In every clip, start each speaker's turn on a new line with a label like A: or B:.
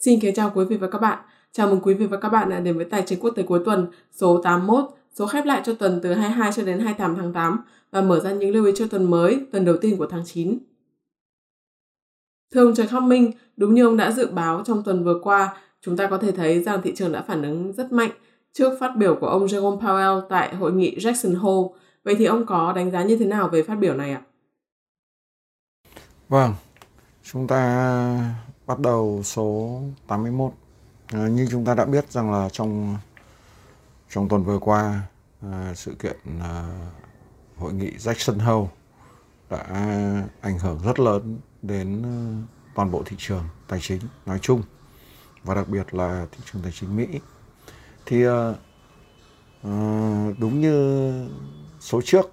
A: Xin kính chào quý vị và các bạn. Chào mừng quý vị và các bạn đã đến với Tài chính quốc tế cuối tuần số 81, số khép lại cho tuần từ 22 cho đến 28 tháng 8 và mở ra những lưu ý cho tuần mới, tuần đầu tiên của tháng 9. Thưa ông Trần Khắc Minh, đúng như ông đã dự báo trong tuần vừa qua, chúng ta có thể thấy rằng thị trường đã phản ứng rất mạnh trước phát biểu của ông Jerome Powell tại hội nghị Jackson Hole. Vậy thì ông có đánh giá như thế nào về phát biểu này ạ?
B: Vâng, chúng ta bắt đầu số 81. À, ờ, như chúng ta đã biết rằng là trong trong tuần vừa qua à, sự kiện à, hội nghị Jackson Hole đã ảnh hưởng rất lớn đến toàn bộ thị trường tài chính nói chung và đặc biệt là thị trường tài chính Mỹ. Thì à, đúng như số trước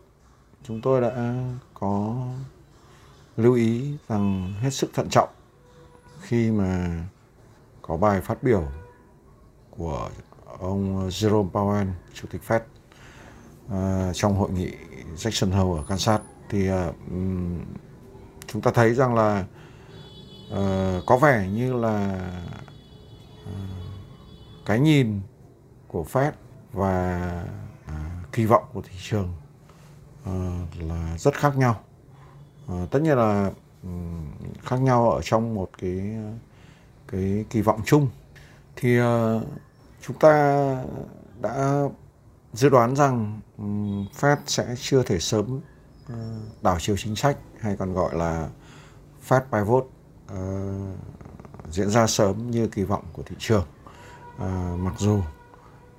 B: chúng tôi đã có lưu ý rằng hết sức thận trọng khi mà có bài phát biểu của ông Jerome Powell, Chủ tịch Fed uh, trong hội nghị Jackson Hole ở Kansas thì uh, chúng ta thấy rằng là uh, có vẻ như là uh, cái nhìn của Fed và uh, kỳ vọng của thị trường uh, là rất khác nhau. Uh, tất nhiên là khác nhau ở trong một cái cái kỳ vọng chung thì uh, chúng ta đã dự đoán rằng um, Fed sẽ chưa thể sớm uh, đảo chiều chính sách hay còn gọi là Fed pivot uh, diễn ra sớm như kỳ vọng của thị trường. Uh, mặc dù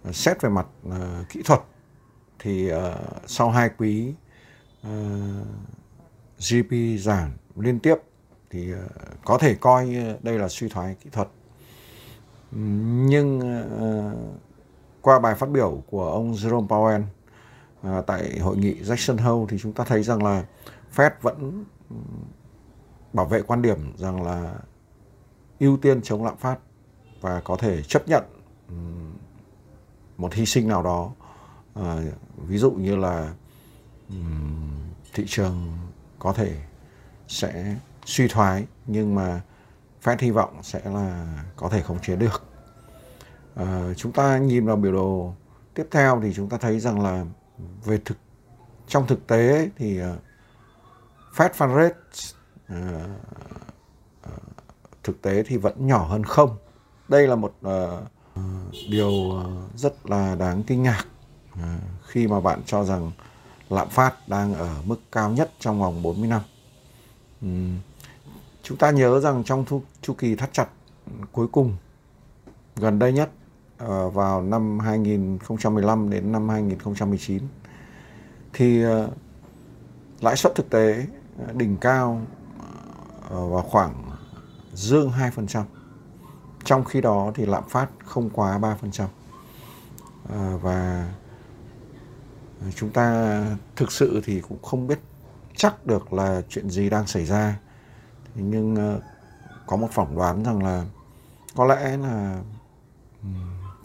B: uh, xét về mặt uh, kỹ thuật thì uh, sau hai quý uh, GDP giảm liên tiếp thì ờ, có thể coi ờ, đây là suy thoái kỹ thuật. Nhưng ờ, qua bài phát biểu của ông Jerome Powell tại hội nghị Jackson Hole thì chúng ta thấy rằng là Fed vẫn bảo vệ quan điểm rằng là ưu tiên chống lạm phát và có thể chấp nhận một hy sinh nào đó. Ví dụ như là thị trường có thể sẽ suy thoái nhưng mà Fed hy vọng sẽ là có thể khống chế được. À, chúng ta nhìn vào biểu đồ tiếp theo thì chúng ta thấy rằng là về thực trong thực tế thì uh, Fed Fund Rate uh, uh, thực tế thì vẫn nhỏ hơn không. Đây là một uh, điều rất là đáng kinh ngạc uh, khi mà bạn cho rằng lạm phát đang ở mức cao nhất trong vòng 40 năm. Ừ. Chúng ta nhớ rằng trong chu, chu kỳ thắt chặt cuối cùng gần đây nhất ờ, vào năm 2015 đến năm 2019 thì ờ, lãi suất thực tế ờ, đỉnh cao vào khoảng dương 2%. Trong khi đó thì lạm phát không quá 3%. Và chúng ta thực sự thì cũng không biết chắc được là chuyện gì đang xảy ra. Nhưng uh, có một phỏng đoán rằng là có lẽ là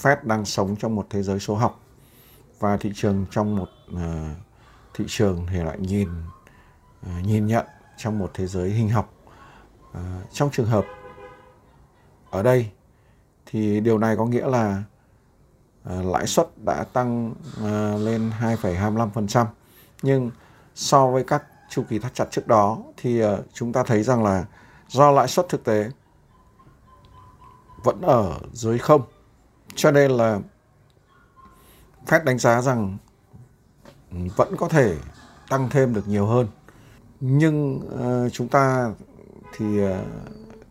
B: Fed đang sống trong một thế giới số học. Và thị trường trong một uh, thị trường thì lại nhìn uh, nhìn nhận trong một thế giới hình học. Uh, trong trường hợp ở đây thì điều này có nghĩa là uh, lãi suất đã tăng uh, lên 2,25% nhưng so với các chu kỳ thắt chặt trước đó thì ờ, chúng ta thấy rằng là do lãi suất thực tế vẫn ở dưới không cho nên là Fed đánh giá rằng vẫn có thể tăng thêm được nhiều hơn. Nhưng uh, chúng ta thì uh,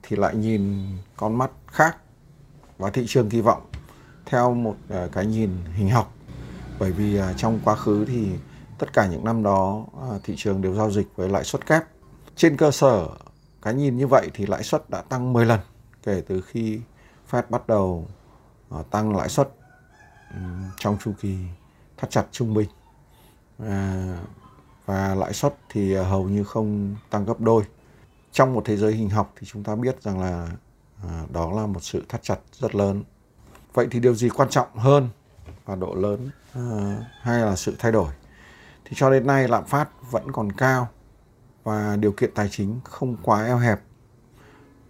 B: thì lại nhìn con mắt khác và thị trường kỳ vọng theo một uh, cái nhìn hình học. Bởi vì uh, trong quá khứ thì tất cả những năm đó à, thị trường đều giao dịch với lãi suất kép. Trên cơ sở cái nhìn như vậy thì lãi suất đã tăng 10 lần kể từ khi Fed bắt đầu à, tăng lãi suất trong chu kỳ thắt chặt trung bình. À, và lãi suất thì hầu như không tăng gấp đôi. Trong một thế giới hình học thì chúng ta biết rằng là à, đó là một sự thắt chặt rất lớn. Vậy thì điều gì quan trọng hơn và độ lớn hay là sự thay đổi thì cho đến nay lạm phát vẫn còn cao và điều kiện tài chính không quá eo hẹp.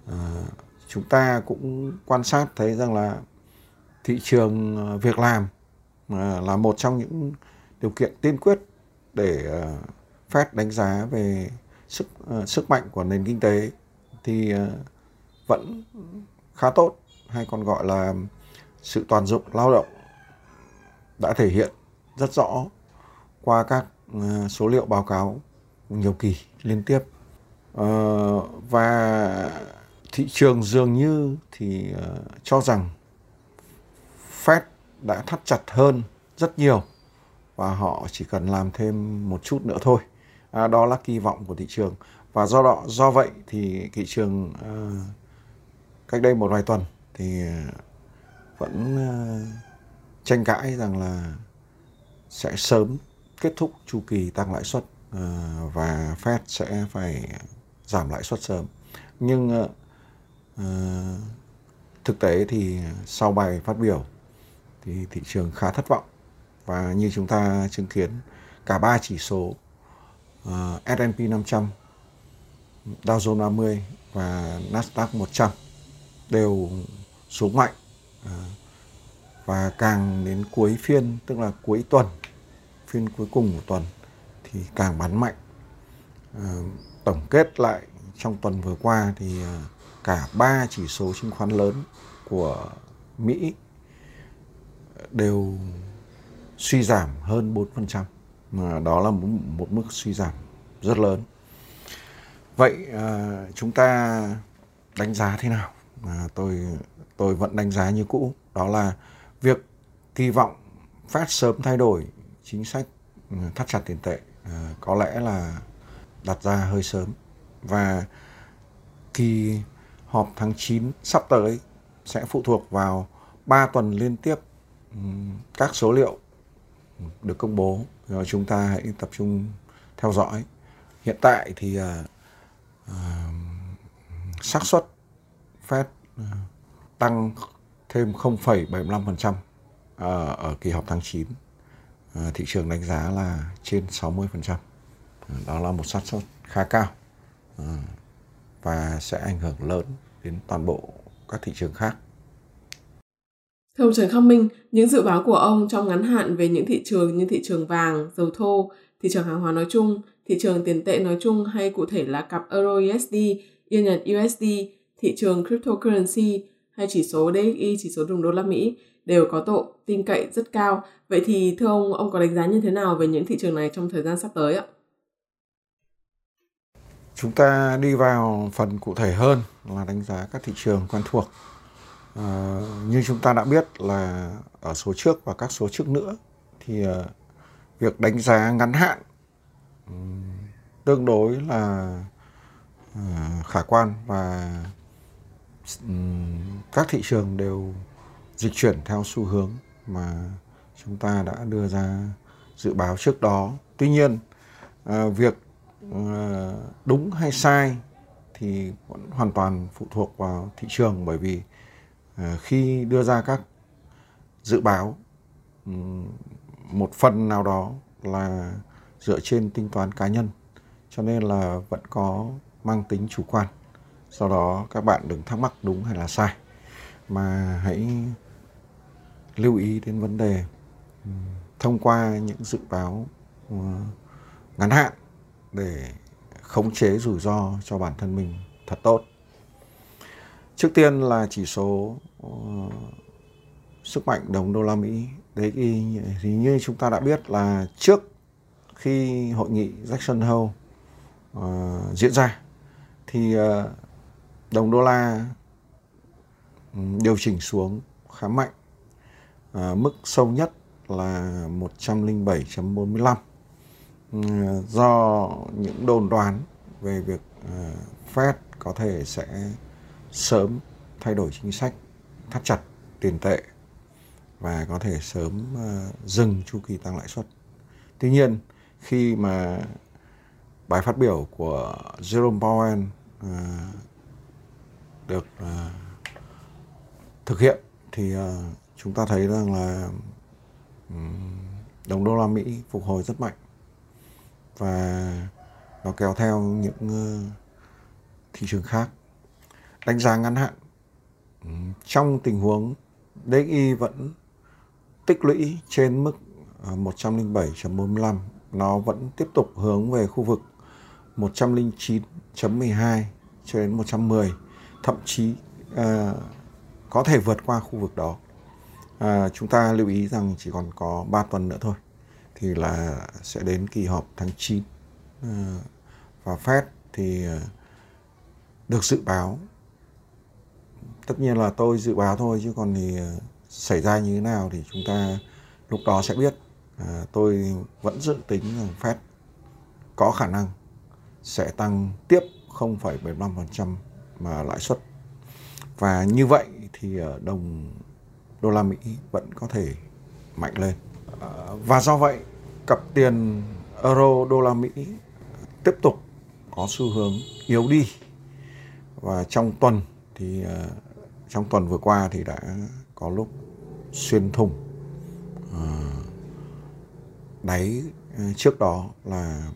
B: À, chúng ta cũng quan sát thấy rằng là thị trường à, việc làm à, là một trong những điều kiện tiên quyết để à, Fed đánh giá về sức sức mạnh của nền kinh tế thì vẫn khá tốt hay còn gọi là sự toàn dụng lao động đã thể hiện rất rõ qua các ờ, số liệu báo cáo nhiều kỳ liên tiếp. Ờ, và thị trường dường như thì ờ, cho rằng Fed đã thắt chặt hơn rất nhiều và họ chỉ cần làm thêm một chút nữa thôi. À, đó là kỳ vọng của thị trường. Và do đó do vậy thì thị trường à, cách đây một vài tuần thì vẫn à, tranh cãi rằng là sẽ sớm kết thúc chu kỳ tăng lãi suất ờ, và Fed sẽ phải giảm lãi suất sớm. Nhưng ờ, ờ, thực tế thì sau bài phát biểu thì thị trường khá thất vọng. Và như chúng ta chứng kiến cả ba chỉ số uh, S&P 500, Dow Jones 30 và Nasdaq 100 đều xuống mạnh uh, và càng đến cuối phiên tức là cuối tuần phiên cuối cùng của tuần thì càng bán mạnh à, tổng kết lại trong tuần vừa qua thì ờ, cả ba chỉ số chứng khoán lớn của Mỹ đều suy giảm hơn 4%. Mà đó là một mức suy giảm rất lớn. Vậy à, chúng ta đánh giá thế nào? À, tôi tôi vẫn đánh giá như cũ, đó là việc kỳ vọng Fed sớm thay đổi chính sách ừ, thắt chặt tiền tệ ờ, có lẽ là đặt ra hơi sớm. Và kỳ họp tháng 9 sắp tới sẽ phụ thuộc vào 3 tuần liên tiếp ừ, các số liệu được công bố. Rồi chúng ta hãy tập trung theo dõi. Hiện tại thì uh, uh, xác suất Fed uh, tăng thêm 0,75% ở, ở kỳ họp tháng 9 Ờ, thị trường đánh giá là trên 60%. Ờ, đó là một xác suất khá cao ờ, và sẽ ảnh hưởng lớn đến toàn bộ các thị trường khác.
A: Thưa ông Trần Khắc Minh, những dự báo của ông trong ngắn hạn về những thị trường như thị trường vàng, dầu thô, thị trường hàng hóa nói chung, thị trường tiền tệ nói chung hay cụ thể là cặp Euro USD, Yên Nhật USD, thị trường cryptocurrency hay chỉ số DXY, chỉ số đồng đô la Mỹ đều có độ tin cậy rất cao. Vậy thì thưa ông, ông có đánh giá như thế nào về những thị trường này trong thời gian sắp tới ạ?
B: Chúng ta đi vào phần cụ thể hơn là đánh giá các thị trường quen thuộc. À, như chúng ta đã biết là ở số trước và các số trước nữa thì ờ, việc đánh giá ngắn hạn tương đối là ờ, khả quan và các thị trường đều dịch chuyển theo xu hướng mà chúng ta đã đưa ra dự báo trước đó. Tuy nhiên, à, việc à, đúng hay sai thì vẫn hoàn toàn phụ thuộc vào thị trường bởi vì à, khi đưa ra các dự báo một phần nào đó là dựa trên tính toán cá nhân cho nên là vẫn có mang tính chủ quan do đó các bạn đừng thắc mắc đúng hay là sai mà hãy lưu ý đến vấn đề ừ, thông qua những dự báo ờ, ngắn hạn để khống chế rủi ro cho bản thân mình thật tốt. Trước tiên là chỉ số uh, sức mạnh đồng đô la Mỹ đấy thì như chúng ta đã biết là trước khi hội nghị Jackson Hole uh, diễn ra thì uh, đồng đô la ừ, điều chỉnh xuống khá mạnh à, mức sâu nhất là 107.45 ừ, do những đồn đoán về việc à, Fed có thể sẽ sớm thay đổi chính sách thắt chặt tiền tệ và có thể sớm à, dừng chu kỳ tăng lãi suất. Tuy nhiên khi mà bài phát biểu của Jerome Powell à, được à, thực hiện thì uh, chúng ta thấy rằng là đồng đô la Mỹ phục hồi rất mạnh. Và nó kéo theo những ờ, thị trường khác. Đánh giá ngắn hạn trong tình huống DXY vẫn tích lũy trên mức ờ, 107.45 nó vẫn tiếp tục hướng về khu vực 109.12 cho đến 110 thậm chí uh, có thể vượt qua khu vực đó à, chúng ta lưu ý rằng chỉ còn có 3 tuần nữa thôi thì là sẽ đến kỳ họp tháng 9 à, và Fed thì à, được dự báo. Tất nhiên là tôi dự báo thôi chứ còn thì à, xảy ra như thế nào thì chúng ta lúc đó sẽ biết. À, tôi vẫn dự tính rằng Fed có khả năng sẽ tăng tiếp 0,75% mà lãi suất. Và như vậy thì ở đồng đô la Mỹ vẫn có thể mạnh lên. Và do vậy, cặp tiền euro đô la Mỹ tiếp tục có xu hướng yếu đi. Và trong tuần thì ờ, trong tuần vừa qua thì đã có lúc xuyên thủng. Ờ, đáy ờ, trước đó là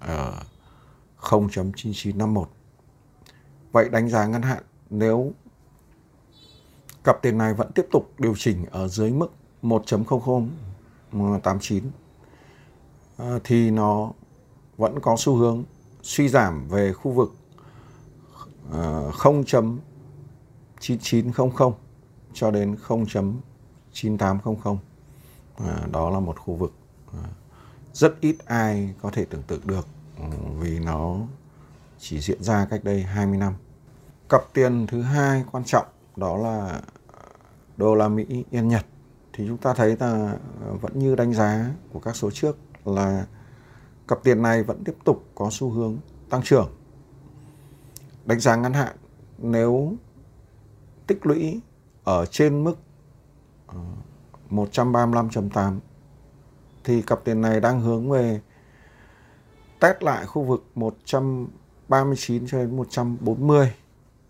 B: ở 0.9951 vậy đánh giá ngắn hạn, nếu cặp tiền này vẫn tiếp tục điều chỉnh ở dưới mức 1.0089 ờ, thì nó vẫn có xu hướng suy giảm về khu vực ờ, 0.9900 cho đến 0.9800 ờ, đó là một khu vực rất ít ai có thể tưởng tượng được ừ, vì nó chỉ diễn ra cách đây 20 năm. Cặp tiền thứ hai quan trọng đó là đô la Mỹ, yên Nhật thì chúng ta thấy là vẫn như đánh giá của các số trước là cặp tiền này vẫn tiếp tục có xu hướng tăng trưởng. Đánh giá ngắn hạn, nếu tích lũy ở trên mức ờ, 135.8 thì cặp tiền này đang hướng về test lại khu vực 139 cho đến 140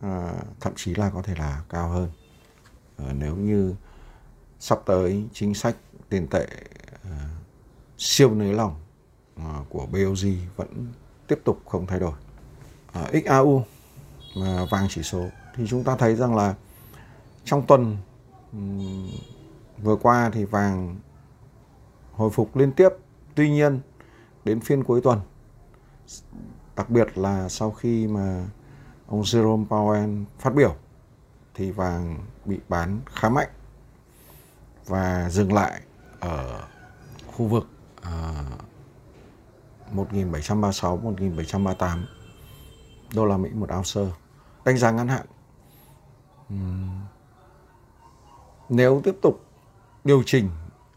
B: à, thậm chí là có thể là cao hơn. À, nếu như sắp tới chính sách tiền tệ à, siêu nới lỏng à, của BOJ vẫn tiếp tục không thay đổi. À, XAU à, vàng chỉ số thì chúng ta thấy rằng là trong tuần um, vừa qua thì vàng hồi phục liên tiếp. Tuy nhiên đến phiên cuối tuần đặc biệt là sau khi mà ông Jerome Powell phát biểu thì vàng bị bán khá mạnh và dừng lại ở khu vực à, 1736 1738 đô la Mỹ một ounce. Đánh giá ngắn hạn uhm, nếu tiếp tục điều chỉnh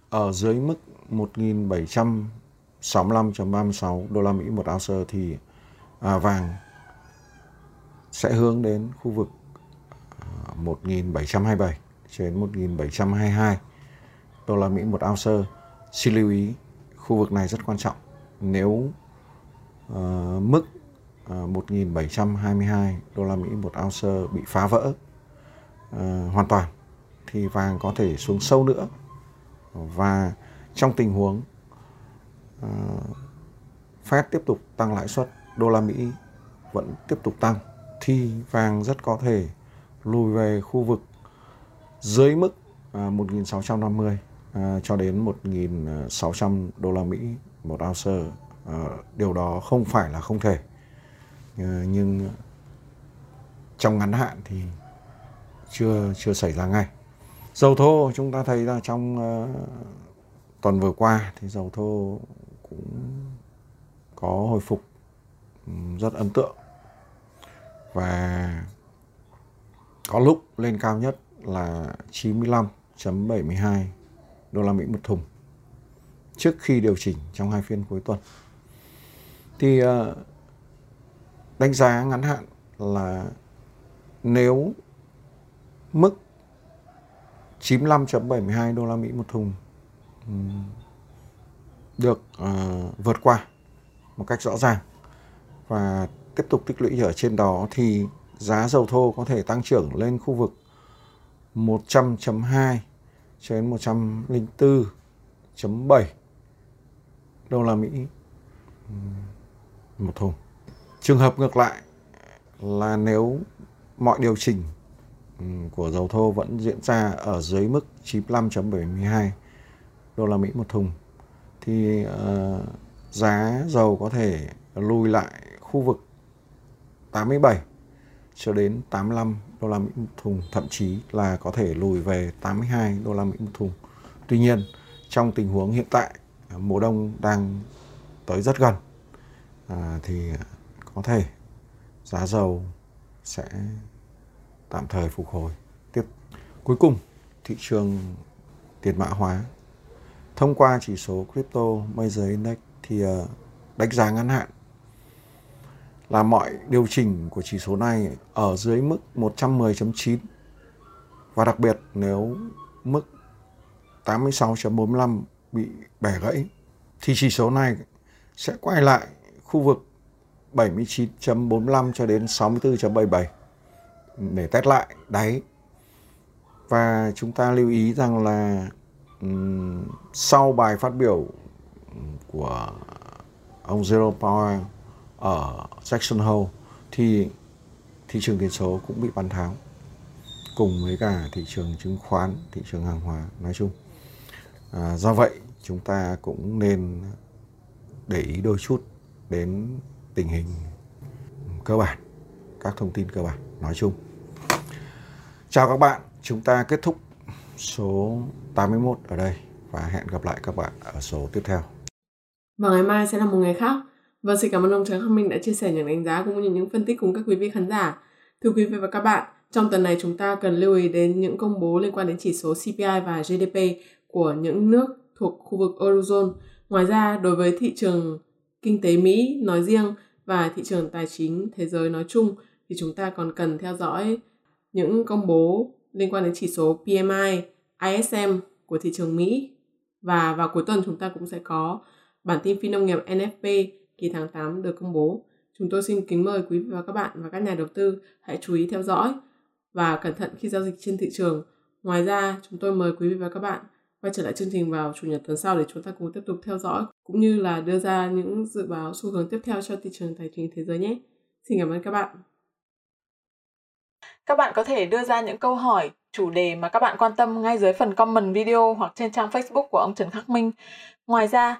B: ở dưới mức 1765.36 đô la Mỹ một ounce thì à, vàng sẽ hướng đến khu vực 1727 à, trên 1722 đô la Mỹ một ounce. Xin lưu ý khu vực này rất quan trọng. Nếu uh, mức à, uh, 1722 đô la Mỹ một ounce bị phá vỡ uh, hoàn toàn thì vàng có thể xuống sâu nữa và trong tình huống uh, Fed tiếp tục tăng lãi suất đô la Mỹ vẫn tiếp tục tăng thì vàng rất có thể lùi về khu vực dưới mức à, 1.650 à, cho đến 1.600 đô la Mỹ một ounce. À, điều đó không phải là không thể. À, nhưng trong ngắn hạn thì chưa chưa xảy ra ngay. Dầu thô chúng ta thấy là trong tuần vừa qua thì dầu thô cũng có hồi phục rất ấn tượng và có lúc lên cao nhất là 95.72 đô la Mỹ một thùng trước khi điều chỉnh trong hai phiên cuối tuần. Thì ờ, đánh giá ngắn hạn là nếu mức 95.72 đô la Mỹ một thùng được uh, vượt qua một cách rõ ràng và tiếp tục tích lũy ở trên đó thì giá dầu thô có thể tăng trưởng lên khu vực 100.2 cho đến 104.7 đô la Mỹ một thùng. Trường hợp ngược lại là nếu mọi điều chỉnh của dầu thô vẫn diễn ra ở dưới mức 95.72 đô la Mỹ một thùng thì uh, giá dầu có thể lùi lại khu vực 87 cho đến 85 đô la Mỹ một thùng, thậm chí là có thể lùi về 82 đô la Mỹ một thùng. Tuy nhiên, trong tình huống hiện tại à, mùa đông đang tới rất gần à, thì có thể giá dầu sẽ tạm thời phục hồi tiếp. Cuối cùng, thị trường tiền mã hóa thông qua chỉ số crypto Major Index thì à, đánh giá ngắn hạn là mọi điều chỉnh của chỉ số này ở dưới mức 110.9 và đặc biệt nếu mức 86.45 bị bẻ gãy thì chỉ số này sẽ quay lại khu vực 79.45 cho đến 64.77 để test lại. Đáy và chúng ta lưu ý rằng là um, sau bài phát biểu của ông Zero Power ở Jackson Hole thì thị trường tiền số cũng bị bắn tháo cùng với cả thị trường chứng khoán, thị trường hàng hóa nói chung. À, do vậy chúng ta cũng nên để ý đôi chút đến tình hình cơ bản, các thông tin cơ bản nói chung. Chào các bạn, chúng ta kết thúc số 81 ở đây và hẹn gặp lại các bạn ở số tiếp theo.
A: Và ngày mai sẽ là một ngày khác. Và xin cảm ơn ông Trần Khắc Minh đã chia sẻ những đánh giá cũng như những phân tích cùng các quý vị khán giả. Thưa quý vị và các bạn, trong tuần này chúng ta cần lưu ý đến những công bố liên quan đến chỉ số CPI và GDP của những nước thuộc khu vực Eurozone. Ngoài ra, đối với thị trường kinh tế Mỹ nói riêng và thị trường tài chính thế giới nói chung thì chúng ta còn cần theo dõi những công bố liên quan đến chỉ số PMI, ISM của thị trường Mỹ và vào cuối tuần chúng ta cũng sẽ có bản tin phi nông nghiệp NFP kỳ tháng 8 được công bố. Chúng tôi xin kính mời quý vị và các bạn và các nhà đầu tư hãy chú ý theo dõi và cẩn thận khi giao dịch trên thị trường. Ngoài ra, chúng tôi mời quý vị và các bạn quay trở lại chương trình vào chủ nhật tuần sau để chúng ta cùng tiếp tục theo dõi cũng như là đưa ra những dự báo xu hướng tiếp theo cho thị trường tài chính thế giới nhé. Xin cảm ơn các bạn.
C: Các bạn có thể đưa ra những câu hỏi, chủ đề mà các bạn quan tâm ngay dưới phần comment video hoặc trên trang Facebook của ông Trần Khắc Minh. Ngoài ra,